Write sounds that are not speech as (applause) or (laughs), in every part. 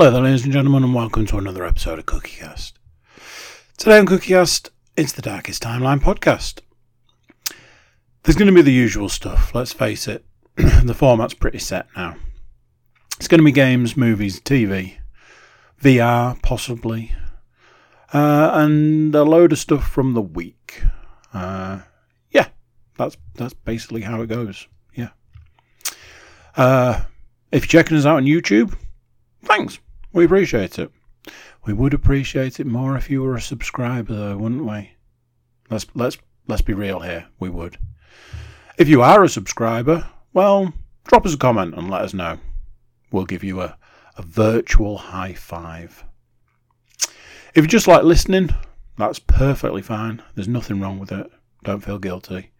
Hello there, ladies and gentlemen, and welcome to another episode of CookieCast. Today on CookieCast, it's the Darkest Timeline podcast. There's going to be the usual stuff, let's face it. (clears throat) the format's pretty set now. It's going to be games, movies, TV, VR, possibly, uh, and a load of stuff from the week. Uh, yeah, that's that's basically how it goes. Yeah. Uh, if you're checking us out on YouTube, thanks. We appreciate it. We would appreciate it more if you were a subscriber, though, wouldn't we? Let's let's let's be real here. We would. If you are a subscriber, well, drop us a comment and let us know. We'll give you a, a virtual high five. If you just like listening, that's perfectly fine. There's nothing wrong with it. Don't feel guilty.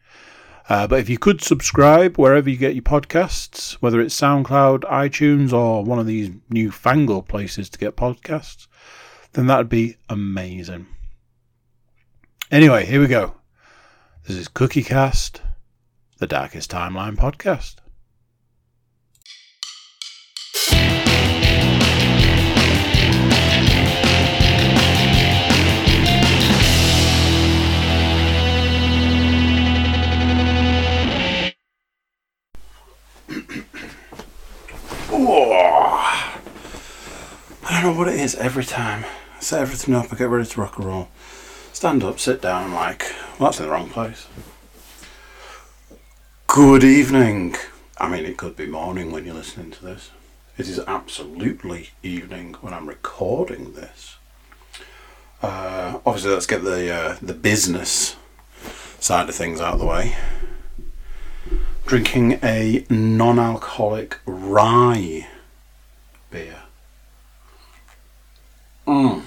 Uh, but if you could subscribe wherever you get your podcasts, whether it's SoundCloud, iTunes, or one of these newfangled places to get podcasts, then that would be amazing. Anyway, here we go. This is CookieCast, the Darkest Timeline podcast. I don't know what it is every time. I set everything up, I get ready to rock and roll. Stand up, sit down, I'm like, well, that's in the wrong place. Good evening. I mean, it could be morning when you're listening to this. It is absolutely evening when I'm recording this. Uh, obviously, let's get the uh, the business side of things out of the way. Drinking a non-alcoholic rye beer. Mm.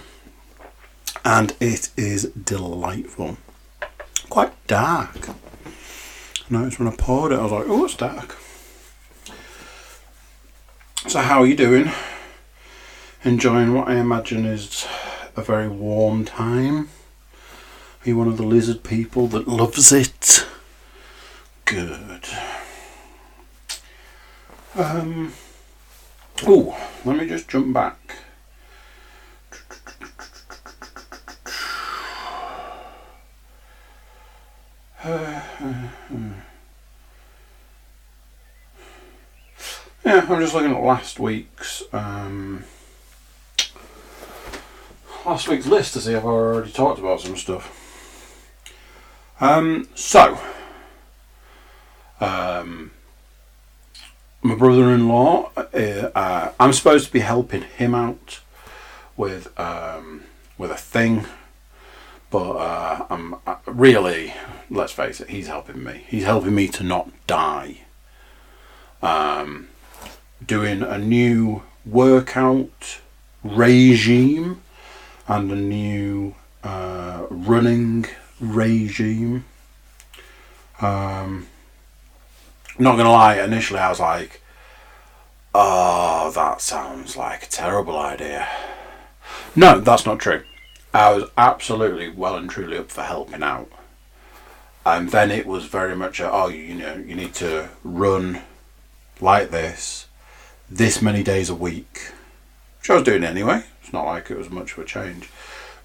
And it is delightful. Quite dark. I noticed when I poured it, I was like, oh, it's dark. So, how are you doing? Enjoying what I imagine is a very warm time? Are you one of the lizard people that loves it? Good. Um. Oh, let me just jump back. Yeah, I'm just looking at last week's um, last week's list to see if I already talked about some stuff. Um, so, um, my brother-in-law, uh, uh, I'm supposed to be helping him out with um, with a thing, but uh, I'm really, let's face it, he's helping me. He's helping me to not die. Um, doing a new workout regime and a new uh, running regime. Um, not gonna lie, initially I was like, oh, that sounds like a terrible idea. No, that's not true. I was absolutely well and truly up for helping out. And then it was very much a, oh, you know, you need to run like this, this many days a week, which I was doing anyway. It's not like it was much of a change,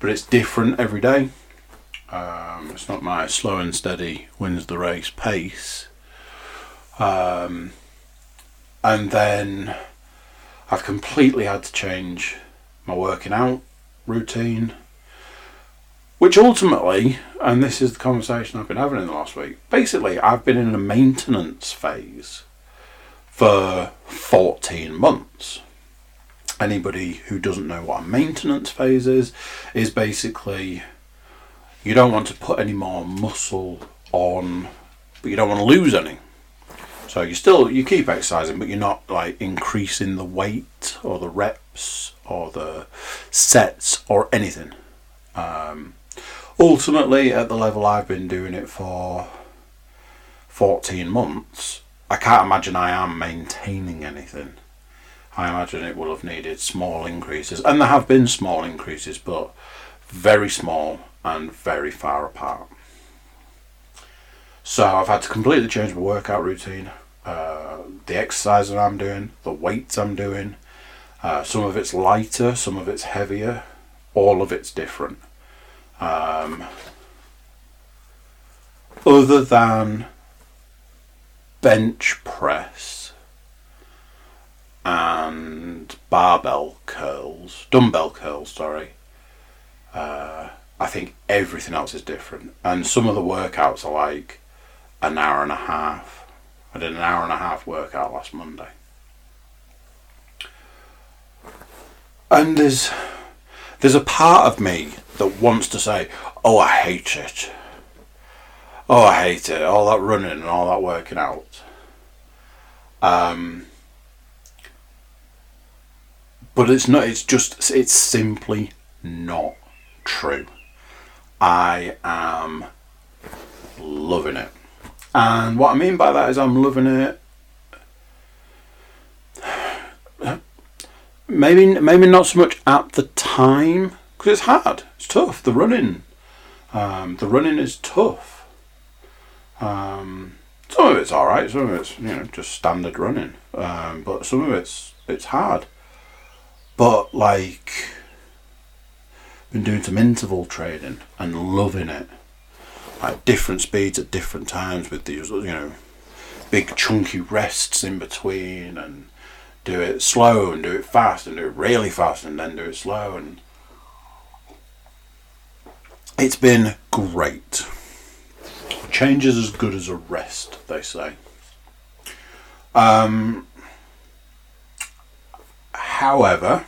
but it's different every day. Um, it's not my slow and steady wins the race pace. Um, and then I've completely had to change my working out routine, which ultimately, and this is the conversation I've been having in the last week, basically, I've been in a maintenance phase for 14 months. Anybody who doesn't know what a maintenance phase is, is basically you don't want to put any more muscle on, but you don't want to lose any. So you still you keep exercising, but you're not like increasing the weight or the reps or the sets or anything. Um, ultimately, at the level I've been doing it for 14 months, I can't imagine I am maintaining anything. I imagine it will have needed small increases, and there have been small increases, but very small and very far apart. So I've had to completely change my workout routine, uh, the that I'm doing, the weights I'm doing, Uh, some of it's lighter, some of it's heavier, all of it's different. Um, other than bench press and barbell curls, dumbbell curls, sorry. Uh, I think everything else is different, and some of the workouts are like an hour and a half. I did an hour and a half workout last Monday, and there's there's a part of me that wants to say, "Oh, I hate it. Oh, I hate it. All that running and all that working out." Um, but it's not. It's just. It's simply not true. I am loving it. And what I mean by that is I'm loving it. Maybe maybe not so much at the time because it's hard. It's tough. The running, um, the running is tough. Um, some of it's all right. Some of it's you know just standard running. Um, but some of it's it's hard. But like, been doing some interval training and loving it. Like different speeds at different times with these you know big chunky rests in between and do it slow and do it fast and do it really fast and then do it slow and it's been great. Change is as good as a rest, they say. Um, however,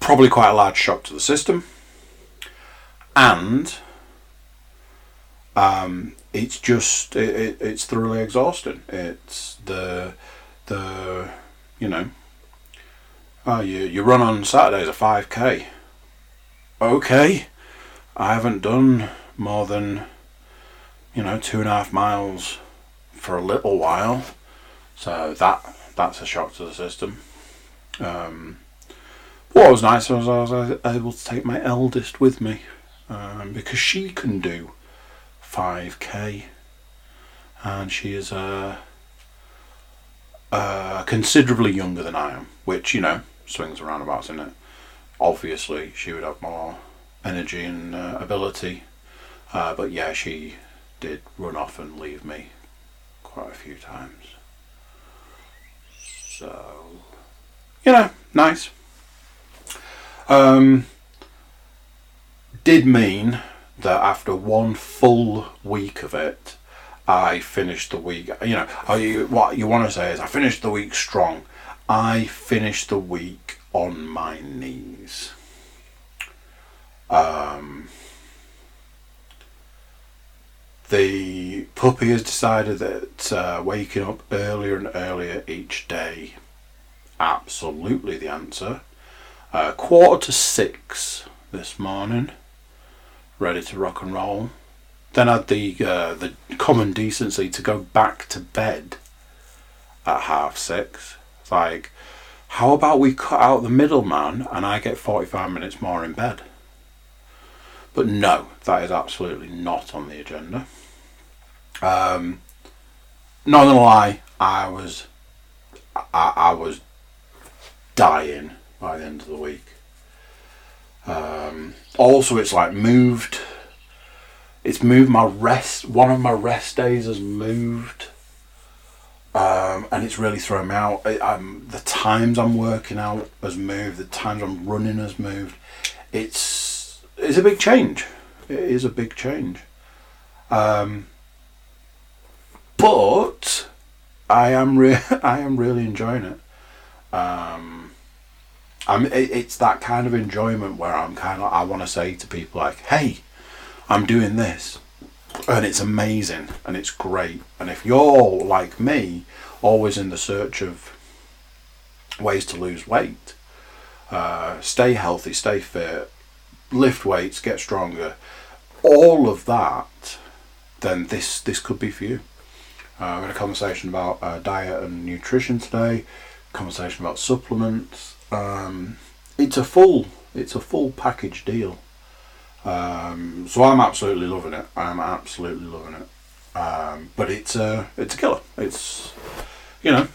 probably quite a large shock to the system, and um, it's just it, it, it's thoroughly exhausting. It's the the you know oh you you run on Saturdays a five k. Okay, I haven't done more than you know two and a half miles for a little while, so that that's a shock to the system. Um, what was nice was I was able to take my eldest with me um, because she can do 5k and she is uh, uh, considerably younger than I am, which you know swings around about, isn't it? Obviously, she would have more energy and uh, ability, uh, but yeah, she did run off and leave me quite a few times. So, you know, nice. Um, did mean that after one full week of it, I finished the week. You know, what you want to say is I finished the week strong. I finished the week on my knees. Um, the puppy has decided that uh, waking up earlier and earlier each day, absolutely the answer. Uh, quarter to six this morning, ready to rock and roll. Then had the uh, the common decency to go back to bed at half six. It's like, how about we cut out the middleman and I get forty five minutes more in bed? But no, that is absolutely not on the agenda. Um, not gonna lie, I was I, I was dying by the end of the week. Um, also, it's like moved. It's moved my rest. One of my rest days has moved, um, and it's really thrown me out. It, the times I'm working out has moved. The times I'm running has moved. It's it's a big change. It is a big change. Um, but I am re- (laughs) I am really enjoying it. Um, I'm, it's that kind of enjoyment where I'm kind of I want to say to people like, "Hey, I'm doing this, and it's amazing and it's great." And if you're like me, always in the search of ways to lose weight, uh, stay healthy, stay fit, lift weights, get stronger, all of that, then this this could be for you. Uh, we had a conversation about uh, diet and nutrition today. Conversation about supplements. Um, it's a full, it's a full package deal. Um, so I'm absolutely loving it. I'm absolutely loving it. Um, but it's a, it's a killer. It's, you know,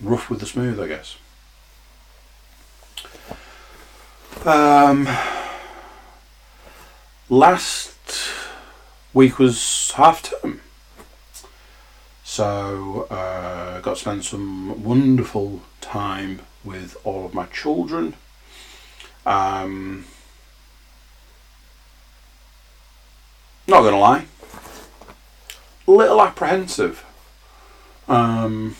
rough with the smooth, I guess. Um, last week was half term. So, uh, got to spend some wonderful time with all of my children. Um, not gonna lie, a little apprehensive. Um,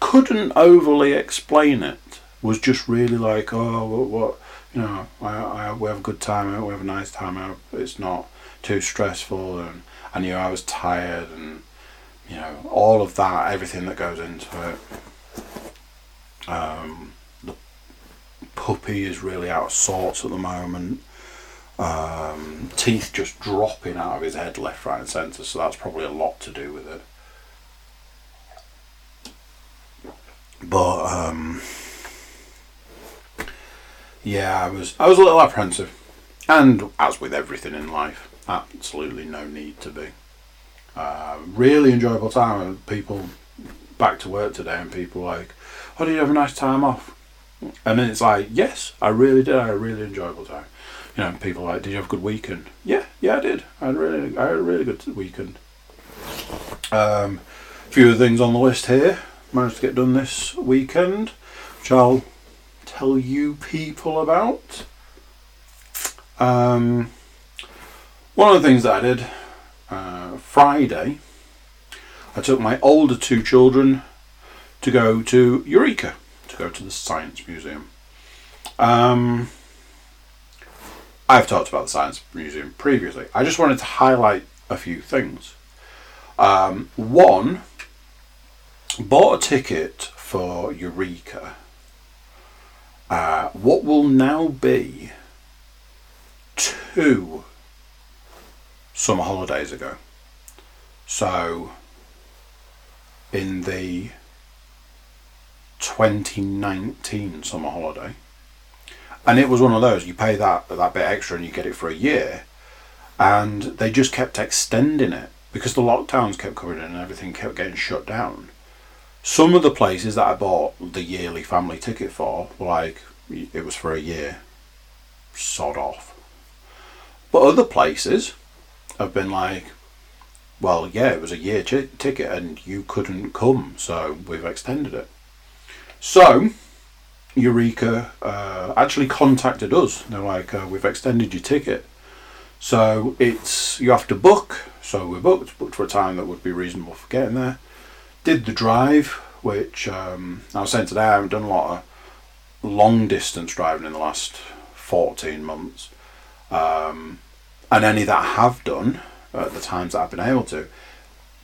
couldn't overly explain it. Was just really like, oh, what, what you know, I, I, we have a good time we have a nice time out. It's not too stressful, and I knew I was tired, and you know, all of that, everything that goes into it. Um, the puppy is really out of sorts at the moment. Um, teeth just dropping out of his head left, right, and centre, so that's probably a lot to do with it. But um, yeah, I was I was a little apprehensive, and as with everything in life, absolutely no need to be. Uh, really enjoyable time. and People back to work today, and people like, "Oh, did you have a nice time off?" And then it's like, "Yes, I really did. I had a really enjoyable time." You know, people like, "Did you have a good weekend?" Yeah, yeah, I did. I had really, I had a really good weekend. Um, a few of the things on the list here managed to get done this weekend, which I'll tell you people about. Um, one of the things that I did uh, Friday, I took my older two children to go to Eureka, to go to the Science Museum. Um, I've talked about the Science Museum previously. I just wanted to highlight a few things. Um, one, bought a ticket for Eureka. Uh, what will now be two summer holidays ago. So, in the 2019 summer holiday, and it was one of those you pay that that bit extra and you get it for a year, and they just kept extending it because the lockdowns kept coming in and everything kept getting shut down. Some of the places that I bought the yearly family ticket for like it was for a year, sod off. But other places have been like, well, yeah, it was a year ticket and you couldn't come, so we've extended it. So, Eureka uh, actually contacted us. They're like, uh, we've extended your ticket. So it's you have to book. So we booked, booked for a time that would be reasonable for getting there. Did the drive, which um, I was saying today, I haven't done a lot of long distance driving in the last 14 months. Um, and any that I have done at the times that I've been able to,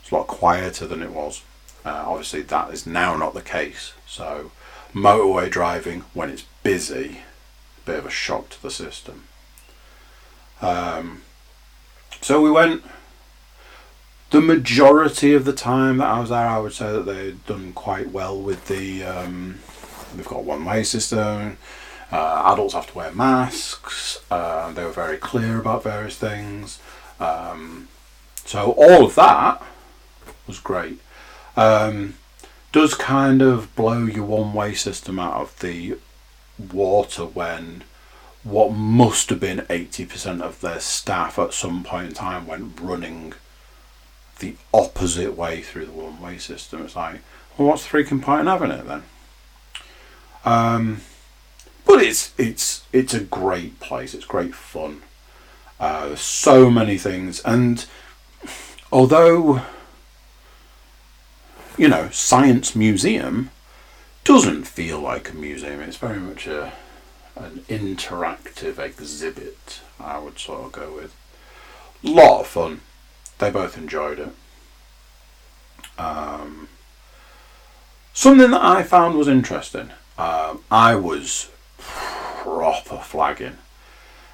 it's a lot quieter than it was. Uh, obviously, that is now not the case. So, motorway driving when it's busy, a bit of a shock to the system. Um, so we went. The majority of the time that I was there, I would say that they'd done quite well with the. Um, they've got one way system. Uh, adults have to wear masks. Uh, they were very clear about various things. Um, so all of that was great. Um, does kind of blow your one-way system out of the water when what must have been 80% of their staff at some point in time went running the opposite way through the one-way system. It's like, well, what's the freaking point in having it then? Um, but it's it's it's a great place. It's great fun. Uh, so many things, and although you know, science museum doesn't feel like a museum. It's very much a an interactive exhibit. I would sort of go with. Lot of fun. They both enjoyed it. Um, something that I found was interesting. Um, I was proper flagging.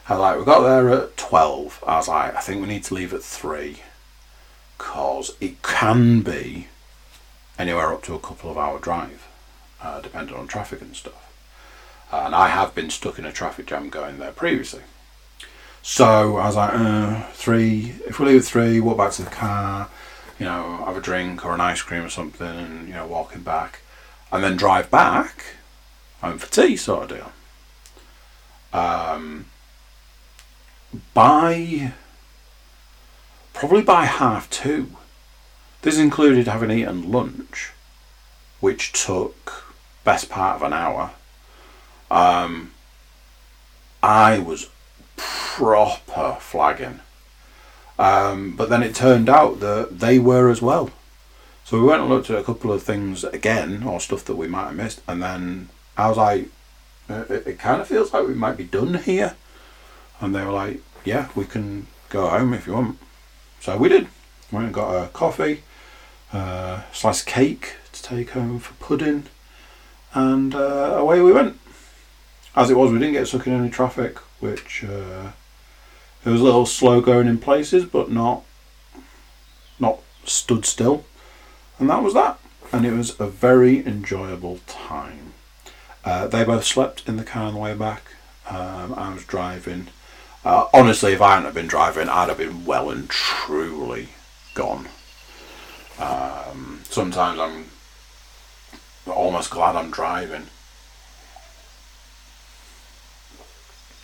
I was like, we got there at 12. I was like, I think we need to leave at 3 because it can be anywhere up to a couple of hour drive, uh, depending on traffic and stuff. and I have been stuck in a traffic jam going there previously. So I was like, uh, 3, if we leave at 3, walk back to the car, you know, have a drink or an ice cream or something, and you know, walking back, and then drive back home for tea, sort of deal. Um, by probably by half two, this included having eaten lunch, which took best part of an hour. Um, I was proper flagging. Um, but then it turned out that they were as well. So we went and looked at a couple of things again, or stuff that we might have missed, and then I was like, it, it kind of feels like we might be done here. And they were like, yeah, we can go home if you want. So we did. Went and got a coffee, uh, slice of cake to take home for pudding, and uh, away we went. As it was, we didn't get stuck in any traffic, which uh, it was a little slow going in places, but not not stood still, and that was that. And it was a very enjoyable time. Uh, they both slept in the car on the way back. Um, I was driving. Uh, honestly, if I hadn't have been driving, I'd have been well and truly gone. Um, sometimes I'm almost glad I'm driving.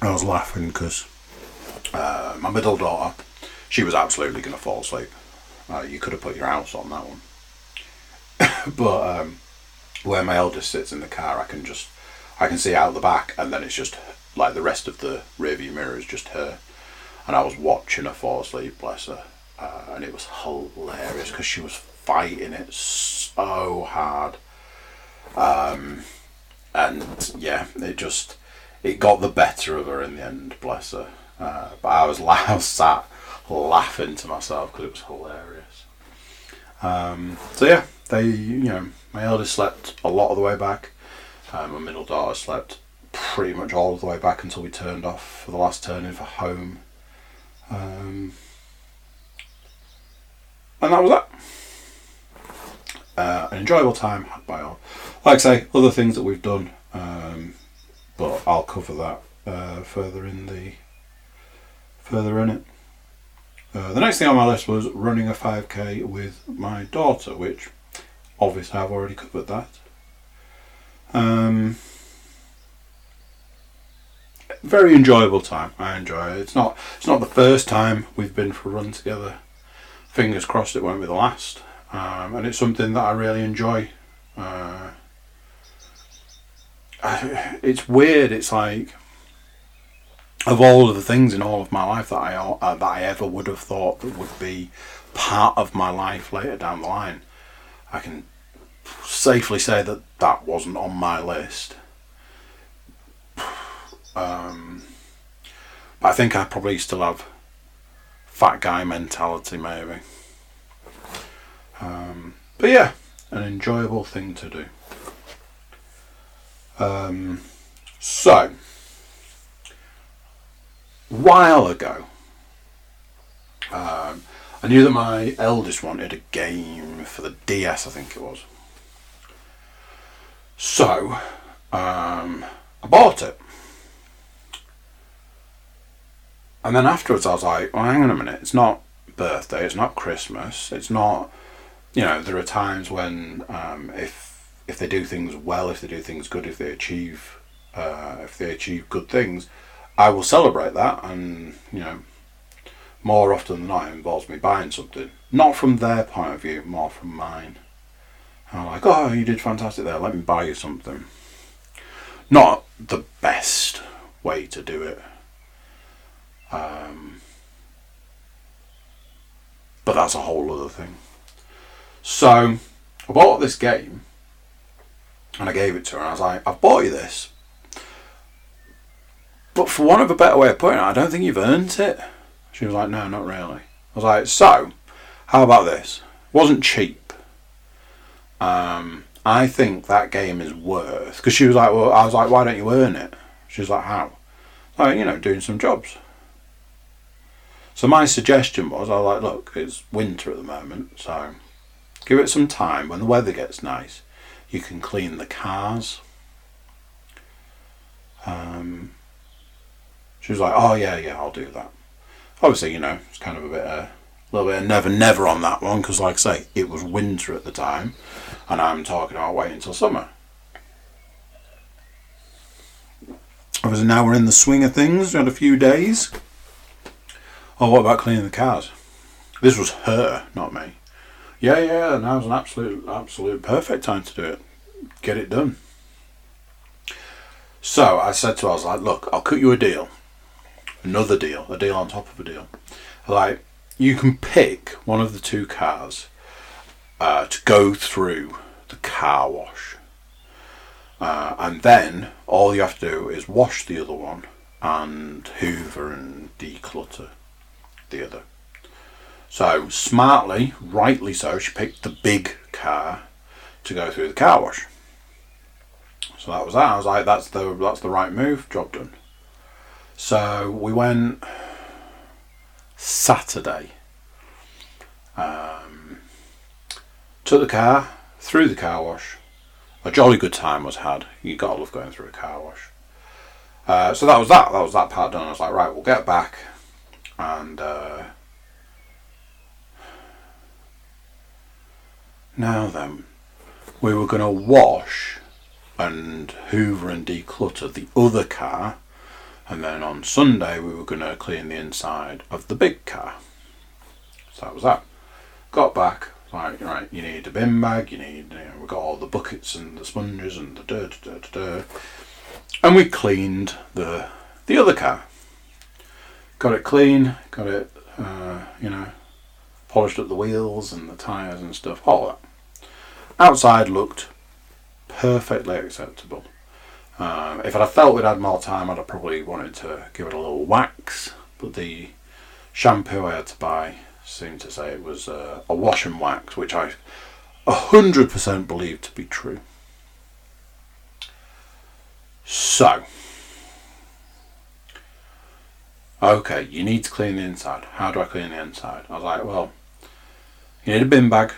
I was laughing because uh, my middle daughter, she was absolutely going to fall asleep. Uh, you could have put your house on that one. (laughs) but um, where my eldest sits in the car, I can just, I can see out the back, and then it's just like the rest of the rearview mirror is just her. And I was watching her fall asleep, bless her, uh, and it was hilarious because she was fighting it so hard. Um, and yeah, it just it got the better of her in the end, bless her. Uh, but I was, (laughs) I was sat laughing to myself because it was hilarious. Um, so yeah, they, you know, my eldest slept a lot of the way back. Um, my middle daughter slept pretty much all of the way back until we turned off for the last turn in for home. Um, and that was that. Uh, an enjoyable time had by all. Like I say, other things that we've done, um, but I'll cover that uh, further in the further in it. Uh, the next thing on my list was running a 5k with my daughter, which obviously I've already covered that. Um, very enjoyable time. I enjoy it. It's not it's not the first time we've been for a run together. Fingers crossed it won't be the last. Um, and it's something that I really enjoy. Uh, it's weird. It's like of all of the things in all of my life that I uh, that I ever would have thought that would be part of my life later down the line, I can safely say that that wasn't on my list. (sighs) Um, but I think I probably still have fat guy mentality, maybe. Um, but yeah, an enjoyable thing to do. Um, so, while ago, um, I knew that my eldest wanted a game for the DS, I think it was. So, um, I bought it. And then afterwards, I was like, well, hang on a minute, it's not birthday, it's not Christmas, it's not, you know, there are times when um, if if they do things well, if they do things good, if they achieve, uh, if they achieve good things, I will celebrate that, and you know, more often than not, involves me buying something. Not from their point of view, more from mine. I'm like, oh, you did fantastic there. Let me buy you something. Not the best way to do it. Um, but that's a whole other thing. So, I bought this game and I gave it to her and I was like, I've bought you this. But for want of a better way of putting it, I don't think you've earned it. She was like, no, not really. I was like, so, how about this? It wasn't cheap. Um, I think that game is worth, because she was like, well, I was like, why don't you earn it? She was like, how? Like, you know, doing some jobs. So my suggestion was, I was like, look, it's winter at the moment, so give it some time. When the weather gets nice, you can clean the cars. Um, she was like, "Oh yeah, yeah, I'll do that." Obviously, you know, it's kind of a bit of A little bit of never, never on that one because, like I say, it was winter at the time, and I'm talking about waiting until summer. Obviously, now we're in the swing of things. We had a few days. Oh, what about cleaning the cars? This was her, not me. Yeah, yeah, now's an absolute, absolute perfect time to do it. Get it done. So I said to her, I was like, look, I'll cut you a deal. Another deal, a deal on top of a deal. Like, you can pick one of the two cars uh, to go through the car wash. Uh, and then all you have to do is wash the other one and hoover and declutter the other. So smartly, rightly so, she picked the big car to go through the car wash. So that was that. I was like, that's the that's the right move. Job done. So we went Saturday. Um, took the car through the car wash. A jolly good time was had. You gotta love going through a car wash. Uh, so that was that. That was that part done. I was like, right, we'll get back and. Uh, now then, we were going to wash and hoover and declutter the other car, and then on Sunday we were going to clean the inside of the big car. So that was that. Got back, like, right, you need a bin bag, you need, you know, we got all the buckets and the sponges and the dirt, dirt, dirt, and we cleaned the the other car. Got it clean, got it, uh, you know, polished up the wheels and the tyres and stuff, all that. Outside looked perfectly acceptable. Um, if I'd have felt we'd had more time, I'd have probably wanted to give it a little wax, but the shampoo I had to buy seemed to say it was a wash and wax, which I 100% believe to be true. So, okay, you need to clean the inside. How do I clean the inside? I was like, well, you need a bin bag,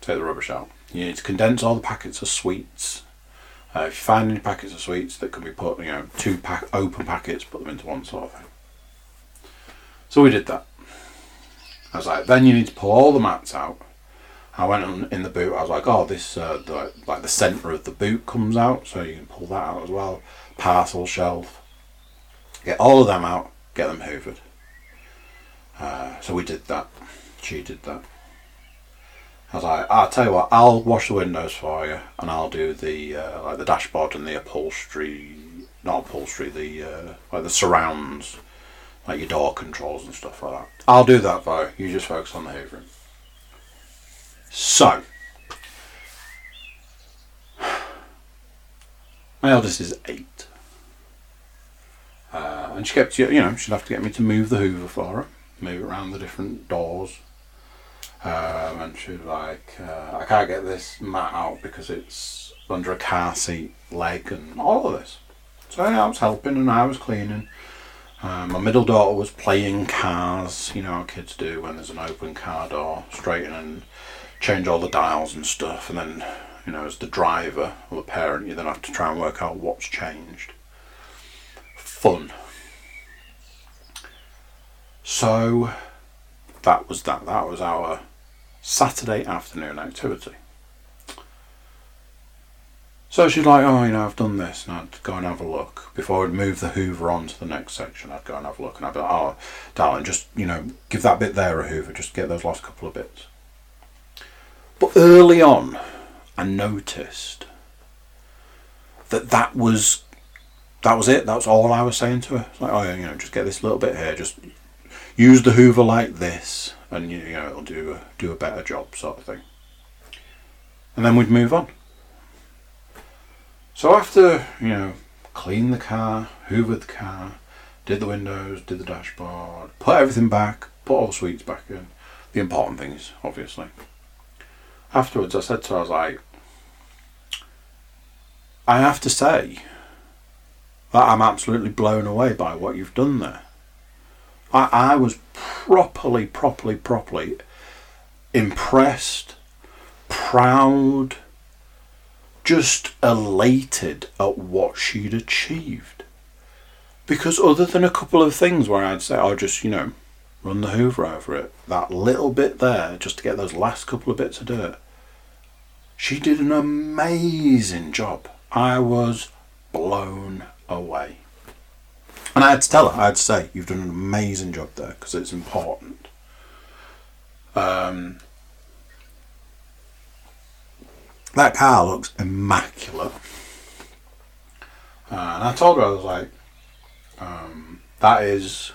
take the rubbish out. You need to condense all the packets of sweets. Uh, if you find any packets of sweets that can be put, you know, two pack open packets, put them into one sort of thing. So we did that. I was like, then you need to pull all the mats out. I went on in the boot. I was like, oh, this uh, the, like the centre of the boot comes out, so you can pull that out as well. Parcel shelf. Get all of them out. Get them hoovered. Uh, so we did that. She did that. I was like, I'll tell you what, I'll wash the windows for you, and I'll do the uh, like the dashboard and the upholstery, not upholstery, the uh, like the surrounds, like your door controls and stuff like that. I'll do that for you. You just focus on the hoovering. So, my eldest is eight, uh, and she kept you know she'd have to get me to move the Hoover for her, move it around the different doors um, and she was like, uh, I can't get this mat out because it's under a car seat leg and all of this. So yeah, I was helping and I was cleaning. Um, my middle daughter was playing cars, you know how kids do when there's an open car door, straighten and change all the dials and stuff. And then, you know, as the driver or the parent, you then have to try and work out what's changed. Fun. So that was that. That was our Saturday afternoon activity. So she's like, oh, you know, I've done this, and I'd go and have a look. Before I'd move the hoover on to the next section, I'd go and have a look, and I'd be like, oh, darling, just, you know, give that bit there a hoover, just get those last couple of bits. But early on, I noticed that that was that was it. That was all I was saying to her. It's like, oh, yeah, you know, just get this little bit here. Just use the hoover like this and you know it'll do a, do a better job sort of thing. And then we'd move on. So after you know clean the car, hoovered the car, did the windows, did the dashboard, put everything back, put all the sweets back in, the important things obviously. Afterwards, I said to her, I was like, I have to say that I'm absolutely blown away by what you've done there. I, I was properly, properly, properly impressed, proud, just elated at what she'd achieved. Because other than a couple of things where I'd say, oh, just, you know, run the hoover over it. That little bit there, just to get those last couple of bits of dirt. She did an amazing job. I was blown away. And I had to tell her, I had to say, you've done an amazing job there because it's important. Um, that car looks immaculate. Uh, and I told her, I was like, um, that is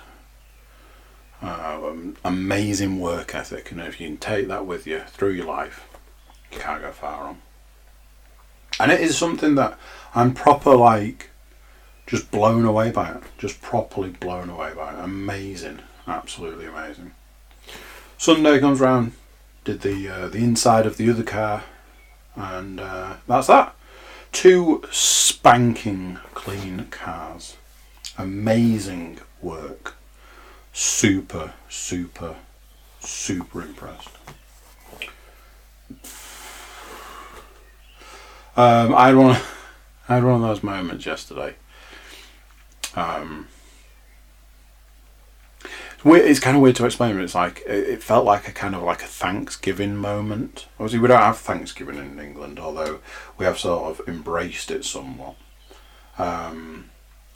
uh, amazing work ethic. And if you can take that with you through your life, you can't go far wrong. And it is something that I'm proper like just blown away by it. Just properly blown away by it. Amazing. Absolutely amazing. Sunday comes round, did the uh, the inside of the other car, and uh, that's that. Two spanking clean cars. Amazing work. Super, super, super impressed. Um, I had one. (laughs) I had one of those moments yesterday. Um, it's kind of weird to explain, but it's like it felt like a kind of like a Thanksgiving moment. Obviously, we don't have Thanksgiving in England, although we have sort of embraced it somewhat. Um,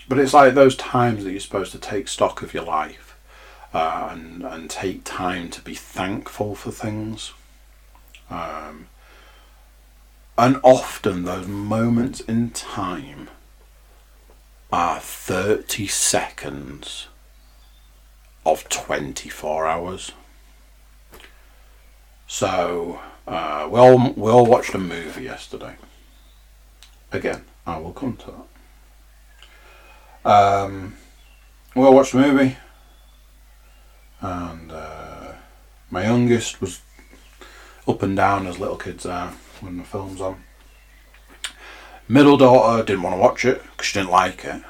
but it's like those times that you're supposed to take stock of your life uh, and and take time to be thankful for things. Um, and often those moments in time are 30 seconds of 24 hours. So uh, we all we all watched a movie yesterday. Again, I will come to that. Um, we all watched a movie, and uh, my youngest was up and down as little kids are when the film's on. Middle daughter didn't want to watch it because she didn't like it.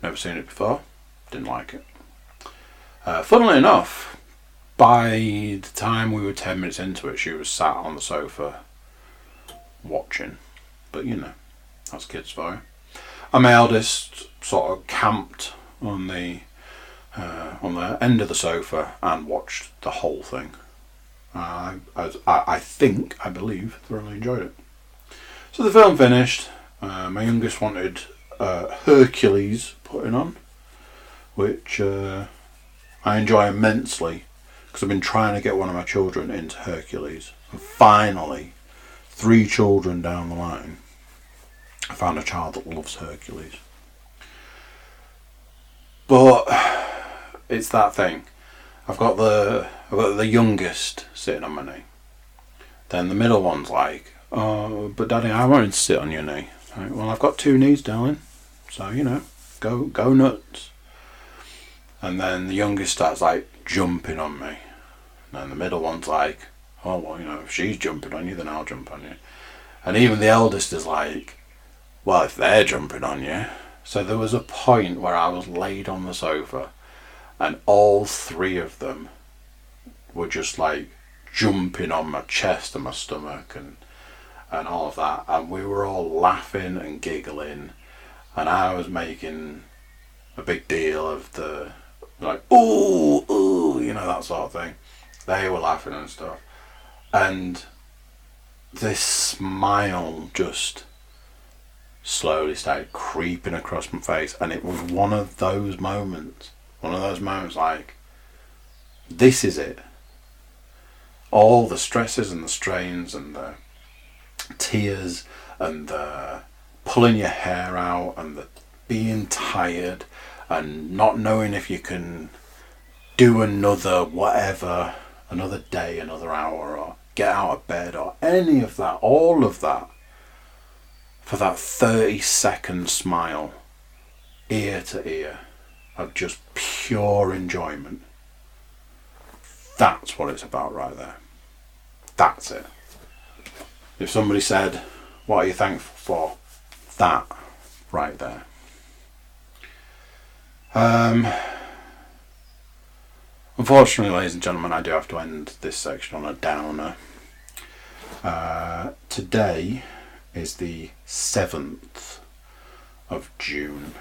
Never seen it before. Didn't like it. Uh, funnily enough, by the time we were 10 minutes into it, she was sat on the sofa watching. But you know, that's kids for. And my eldest sort of camped on the uh, on the end of the sofa and watched the whole thing. Uh, I, I think, I believe, thoroughly enjoyed it. So the film finished. Uh, my youngest wanted uh, Hercules putting on, which uh, I enjoy immensely because I've been trying to get one of my children into Hercules. And finally, three children down the line, I found a child that loves Hercules. But it's that thing. I've got the I've got the youngest sitting on my knee. Then the middle one's like, "Oh, but Daddy, I to sit on your knee." Like, well, I've got two knees, darling. So you know, go go nuts. And then the youngest starts like jumping on me. And then the middle one's like, "Oh well, you know, if she's jumping on you, then I'll jump on you." And even the eldest is like, "Well, if they're jumping on you." So there was a point where I was laid on the sofa and all three of them were just like jumping on my chest and my stomach and and all of that and we were all laughing and giggling and I was making a big deal of the like ooh ooh you know that sort of thing they were laughing and stuff and this smile just slowly started creeping across my face and it was one of those moments one of those moments like, this is it. All the stresses and the strains and the tears and the pulling your hair out and the being tired and not knowing if you can do another whatever, another day, another hour, or get out of bed, or any of that, all of that, for that 30 second smile, ear to ear of just pure enjoyment. That's what it's about right there. That's it. If somebody said, What are you thankful for? That right there. Um, unfortunately, ladies and gentlemen, I do have to end this section on a downer. Uh, today is the 7th of June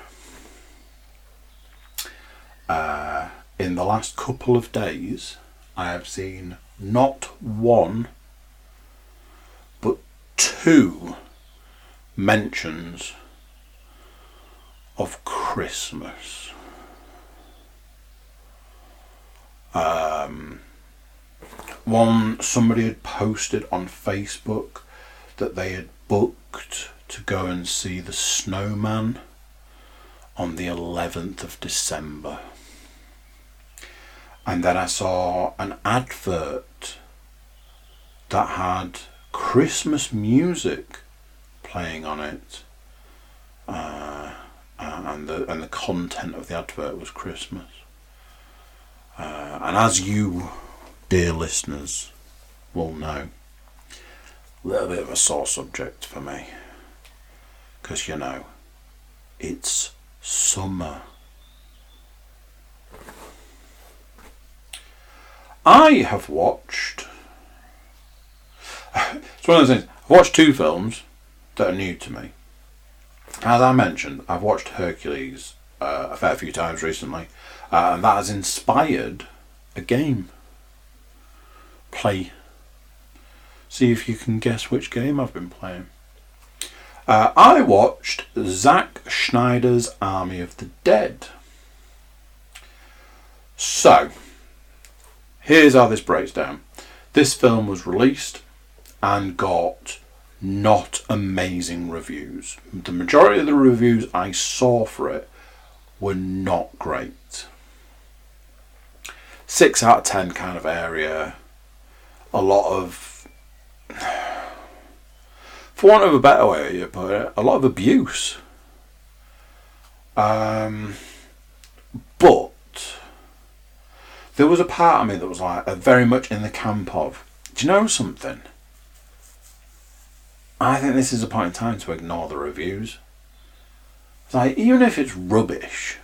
in the last couple of days, I have seen not one, two mentions of Christmas. Um, one, somebody had posted on Facebook that they had booked to go and see the snowman on the 11th of December. And then I saw an advert that had Christmas music playing on it. Uh, and the and the content of the advert was Christmas. Uh, and as you, dear listeners, will know, a little bit of a sore subject for me. Because, you know, it's summer. I have watched. It's one of those things. I've watched two films that are new to me. As I mentioned, I've watched Hercules uh, a fair few times recently, uh, and that has inspired a game. Play. See if you can guess which game I've been playing. Uh, I watched Zack Snyder's Army of the Dead. So, here's how this breaks down. This film was released and got not amazing reviews. The majority of the reviews I saw for it were not great. Six out of ten kind of area. A lot of, (sighs) for want of a better way to put it, a lot of abuse. Um, but there was a part of me that was like very much in the camp of, do you know something? I think this is a point in time to ignore the reviews. It's like, even if it's rubbish,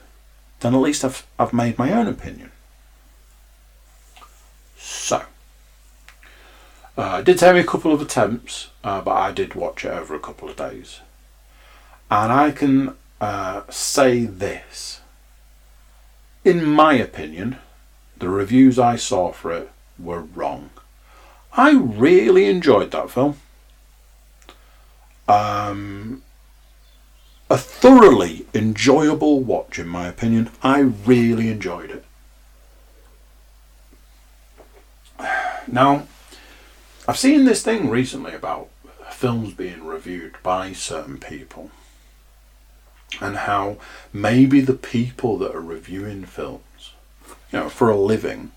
then at least I've, I've made my own opinion. So, uh, it did take me a couple of attempts, uh, but I did watch it over a couple of days. And I can uh, say this. In my opinion, the reviews I saw for it were wrong. I really enjoyed that film. Um, a thoroughly enjoyable watch, in my opinion. I really enjoyed it. Now, I've seen this thing recently about films being reviewed by certain people and how maybe the people that are reviewing films, you know, for a living,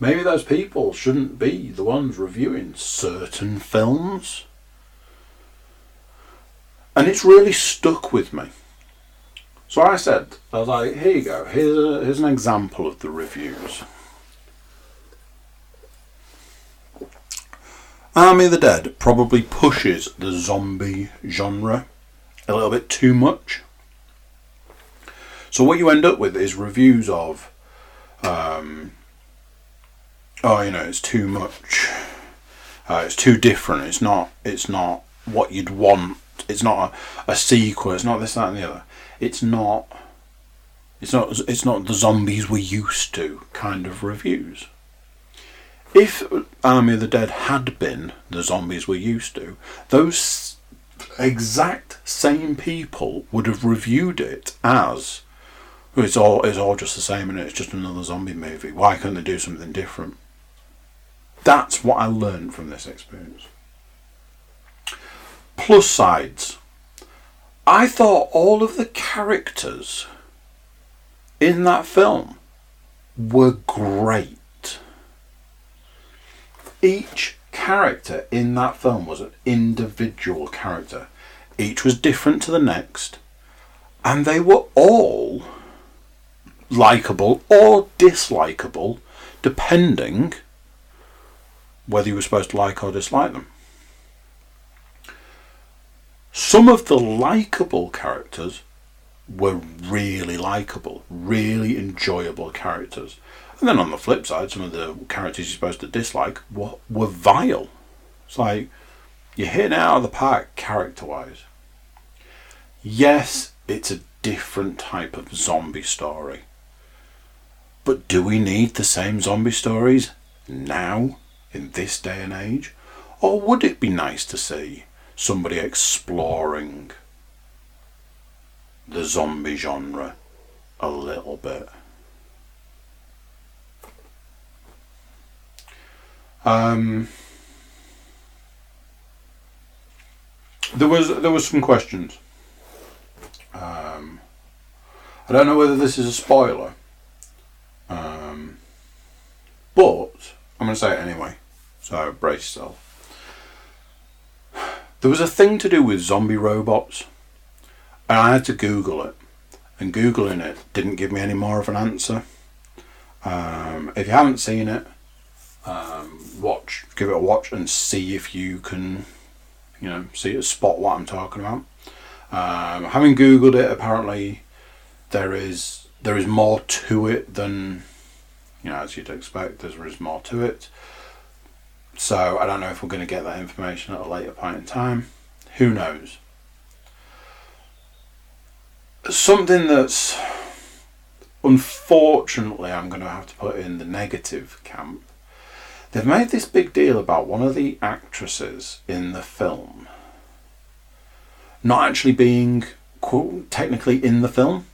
maybe those people shouldn't be the ones reviewing certain films. And it's really stuck with me. So I said, I was like, here you go, here's, a, here's an example of the reviews. Army of the Dead probably pushes the zombie genre a little bit too much. So what you end up with is reviews of, um, oh, you know, it's too much. Uh, it's too different. It's not. It's not what you'd want it's not a, a sequel. It's not this, that, and the other. It's not. It's not. It's not the zombies we're used to kind of reviews. If Army of the Dead had been the zombies we're used to, those exact same people would have reviewed it as it's all it's all just the same and it's just another zombie movie. Why couldn't they do something different? That's what I learned from this experience plus sides. I thought all of the characters in that film were great. Each character in that film was an individual character. Each was different to the next, and they were all likable or dislikable, depending whether you were supposed to like or dislike them. Some of the likable characters were really likable, really enjoyable characters. And then on the flip side, some of the characters you're supposed to dislike were, were vile. It's like, you're hitting it out of the park character wise. Yes, it's a different type of zombie story. But do we need the same zombie stories now, in this day and age? Or would it be nice to see somebody exploring the zombie genre a little bit? Um, there was there was some questions. Um, I don't know whether this is a spoiler, um, but I'm going to say it anyway. So brace yourself. There was a thing to do with zombie robots, and I had to Google it. And googling it didn't give me any more of an answer. Um, if you haven't seen it, um, watch, give it a watch, and see if you can, you know, see spot what I'm talking about. Um, having googled it, apparently there is there is more to it than you know as you'd expect. There is more to it. So I don't know if we're going to get that information at a later point in time. Who knows? Something that's unfortunately I'm going to have to put in the negative camp. They've made this big deal about one of the actresses in the film not actually being quote, technically in the film.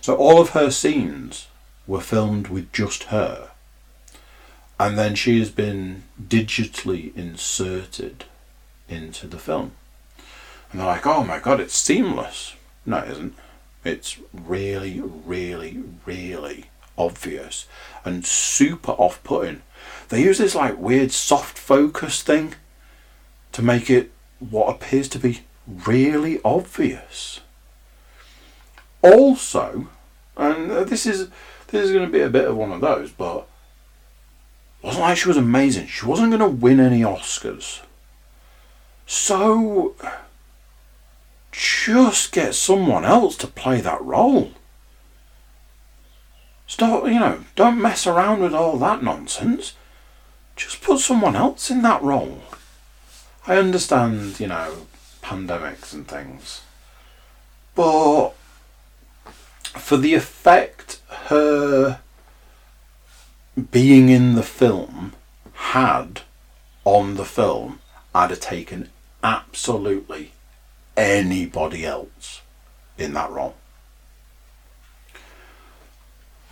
So all of her scenes were filmed with just her and then she has been digitally inserted into the film. And they're like, oh my god, it's seamless. No, it isn't. It's really, really, really obvious and super off putting. They use this like weird soft focus thing to make it what appears to be really obvious. Also, and this is this is going to be a bit of one of those, but wasn't like she was amazing. She wasn't going to win any Oscars. So, just get someone else to play that role. Stop, you know, don't mess around with all that nonsense. Just put someone else in that role. I understand, you know, pandemics and things. But for the effect her being in the film had on the film, I'd have taken absolutely anybody else in that role.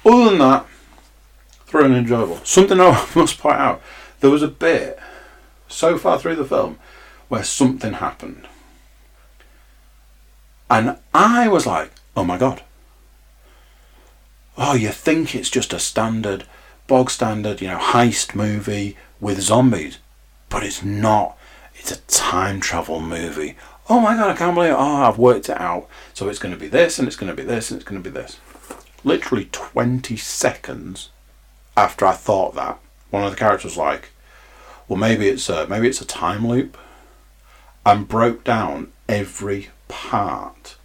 Other than that, thoroughly enjoyable. Something I (laughs) must point out there was a bit so far through the film where something happened. And I was like, oh my god. Oh, you think it's just a standard bog standard, you know, heist movie with zombies. But it's not. It's a time travel movie. Oh my god, I can't believe it. Oh, I've worked it out. So it's going to be this, and it's going to be this, and it's going to be this. Literally 20 seconds after I thought that, one of the characters was like, well, maybe it's a, maybe it's a time loop, and broke down every part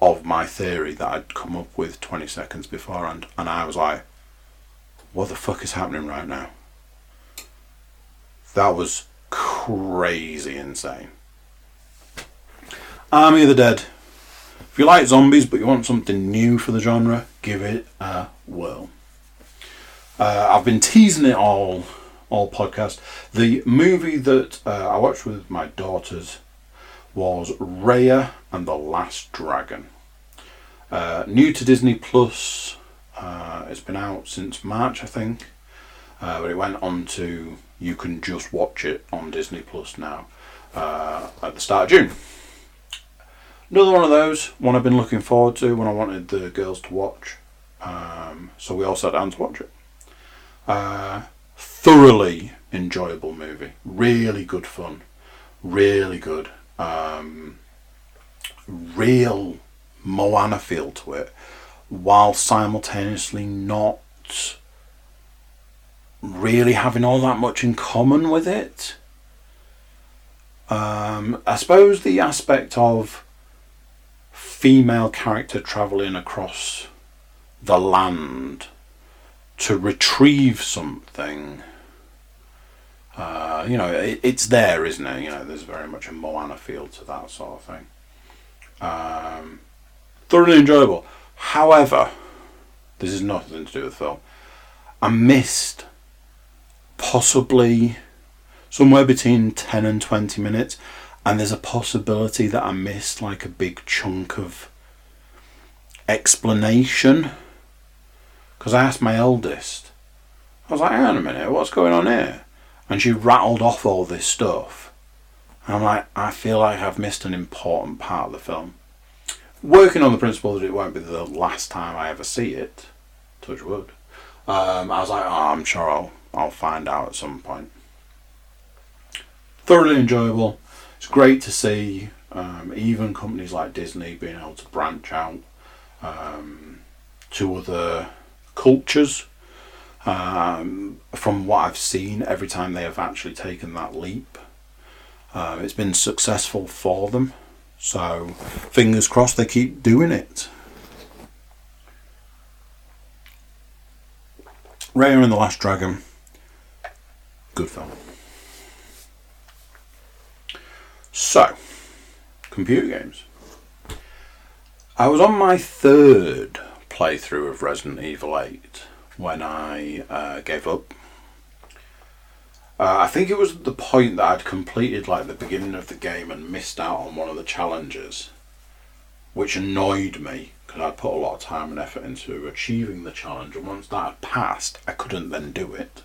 of my theory that I'd come up with 20 seconds beforehand. And I was like, what the fuck is happening right now? That was crazy insane. Army of the Dead. If you like zombies but you want something new for the genre, give it a whirl. Uh, I've been teasing it all, all podcast. The movie that uh, I watched with my daughters was Raya and the Last Dragon. Uh, new to Disney Plus uh, it's been out since March, I think, uh, but it went on to you can just watch it on Disney Plus now uh, at the start of June. Another one of those, one I've been looking forward to when I wanted the girls to watch. Um, so we all sat down to watch it. Uh, thoroughly enjoyable movie, really good fun, really good. Um, real Moana feel to it while simultaneously not really having all that much in common with it. Um, I suppose the aspect of female character travelling across the land to retrieve something. Uh, you know, it, it's there, isn't it? You know, there's very much a Moana feel to that sort of thing. Um, thoroughly enjoyable. However, this is nothing to do with film. I missed possibly somewhere between 10 and 20 minutes and there's a possibility that I missed like a big chunk of explanation. Because I asked my eldest. I was like hang on a minute what's going on here? And she rattled off all this stuff. And I'm like I feel like I've missed an important part of the film working on the principle that it won't be the last time I ever see it touch wood um, I was like oh, I'm sure I'll, I'll find out at some point thoroughly enjoyable it's great to see um, even companies like Disney being able to branch out um, to other cultures. Um, from what I've seen, every time they have actually taken that leap, uh, it's been successful for them. So, fingers crossed they keep doing it. Raya and the Last Dragon, good film. So, computer games. I was on my third playthrough of Resident Evil 8 when I uh, gave up. Uh, I think it was the point that I'd completed like the beginning of the game and missed out on one of the challenges, which annoyed me because I'd put a lot of time and effort into achieving the challenge, and once that had passed, I couldn't then do it.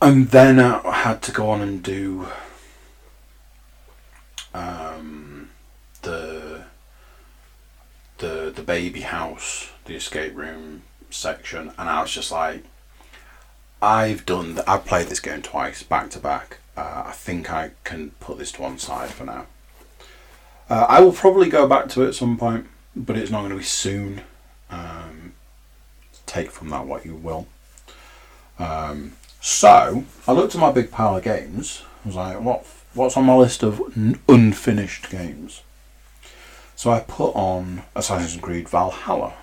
And then I had to go on and do um, the the the baby house, the escape room section, and I was just like, I've done. The, I've played this game twice, back to back. Uh, I think I can put this to one side for now. Uh, I will probably go back to it at some point, but it's not going to be soon. Um, take from that what you will. Um, so I looked at my big pile of games. I was like, what? What's on my list of n- unfinished games? So I put on Assassin's Creed Valhalla.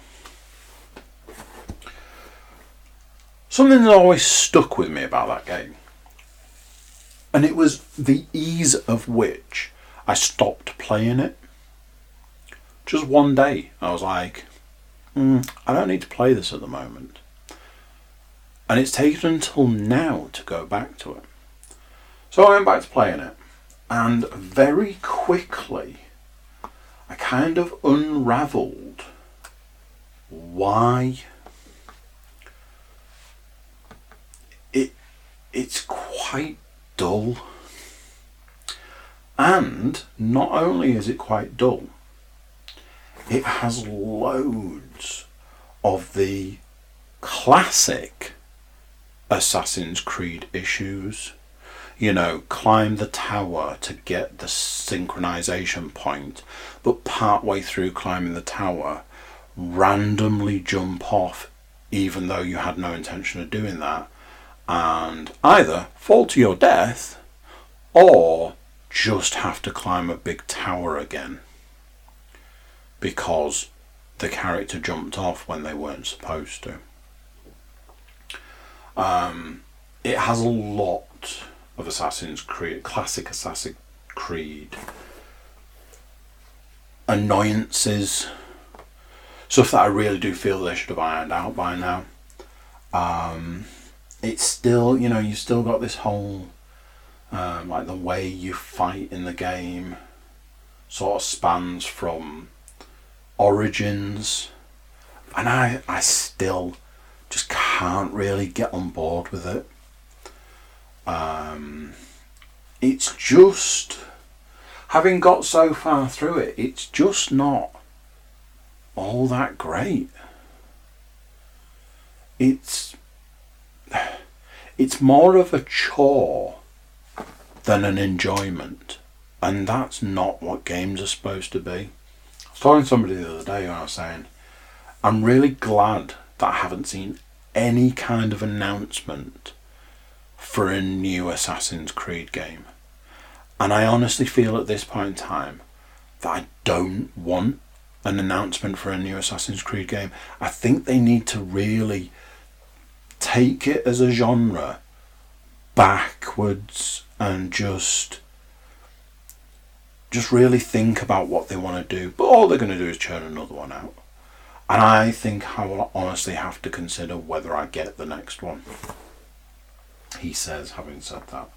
Something that always stuck with me about that game, and it was the ease of which I stopped playing it. Just one day, I was like, mm, I don't need to play this at the moment. And it's taken until now to go back to it. So I went back to playing it, and very quickly I kind of unravelled why it's quite dull. And not only is it quite dull, it has loads of the classic Assassin's Creed issues. You know, climb the tower to get the synchronization point, but partway through climbing the tower, randomly jump off even though you had no intention of doing that, and either fall to your death or just have to climb a big tower again because the character jumped off when they weren't supposed to. Um, it has a lot of Assassin's Creed, classic Assassin's Creed annoyances, stuff that I really do feel they should have ironed out by now. Um, it's still, you know, you still got this whole, um, like the way you fight in the game, sort of spans from origins, and I, I still just can't really get on board with it. Um, it's just having got so far through it, it's just not all that great. It's it's more of a chore than an enjoyment, and that's not what games are supposed to be. I was talking to somebody the other day and I was saying, I'm really glad that I haven't seen any kind of announcement for a new Assassin's Creed game. And I honestly feel at this point in time that I don't want an announcement for a new Assassin's Creed game. I think they need to really take it as a genre backwards and just just really think about what they want to do. But all they're going to do is churn another one out. And I think I will honestly have to consider whether I get the next one. He says, having said that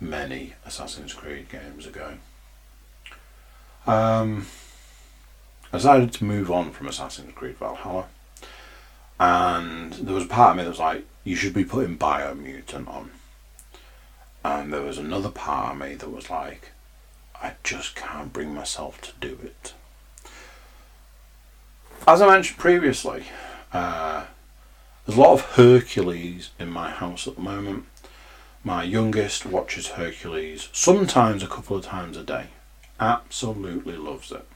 many Assassin's Creed games ago. Um, I decided to move on from Assassin's Creed Valhalla. And there was a part of me that was like, you should be putting Biomutant on. And there was another part of me that was like, I just can't bring myself to do it. As I mentioned previously, uh, there's a lot of Hercules in my house at the moment. My youngest watches Hercules sometimes a couple of times a day. Absolutely loves it.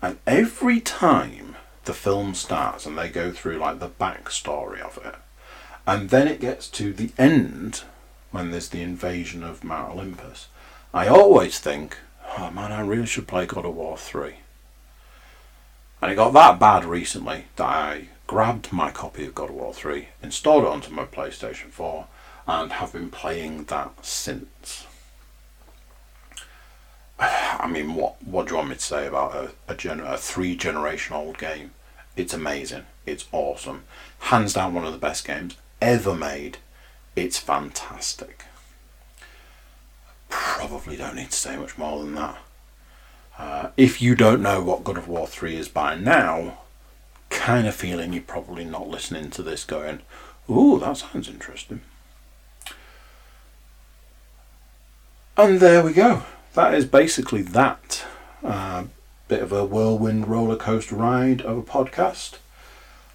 And every time the film starts and they go through like the backstory of it, and then it gets to the end when there's the invasion of Mount Olympus, I always think, oh man, I really should play God of War 3. And it got that bad recently that I grabbed my copy of God of War 3, installed it onto my PlayStation 4, and have been playing that since. (sighs) I mean, what what do you want me to say about a a, gen- a three generation old game? It's amazing. It's awesome. Hands down, one of the best games ever made. It's fantastic. Probably don't need to say much more than that. Uh, if you don't know what God of War 3 is by now, kind of feeling you're probably not listening to this going, ooh, that sounds interesting. And there we go. That is basically that. Uh, bit of a whirlwind roller coaster ride of a podcast.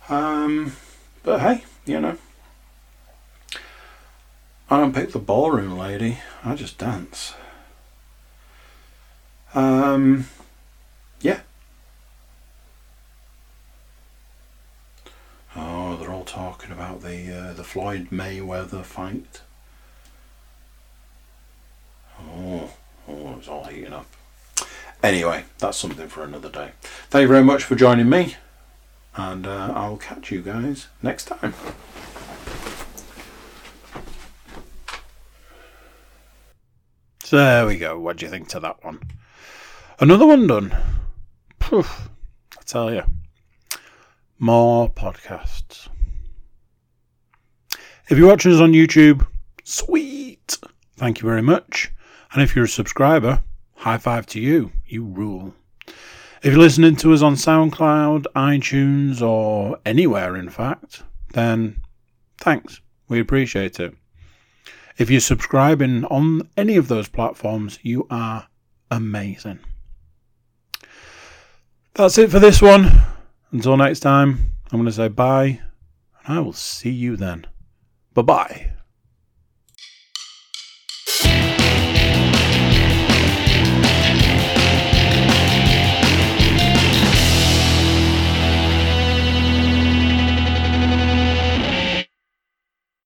Um, but hey, you know, I don't pick the ballroom lady. I just dance. Um, yeah. Oh, they're all talking about the uh, the Floyd Mayweather fight. Oh, oh, it's all heating up. Anyway, that's something for another day. Thank you very much for joining me, and uh, I'll catch you guys next time. So there we go. What do you think to that one? Another one done. Poof, I tell you. More podcasts. If you're watching us on YouTube, sweet. Thank you very much. And if you're a subscriber, high five to you. You rule. If you're listening to us on SoundCloud, iTunes, or anywhere, in fact, then thanks. We appreciate it. If you're subscribing on any of those platforms, you are amazing. That's it for this one. Until next time, I'm going to say bye, and I will see you then. Bye bye.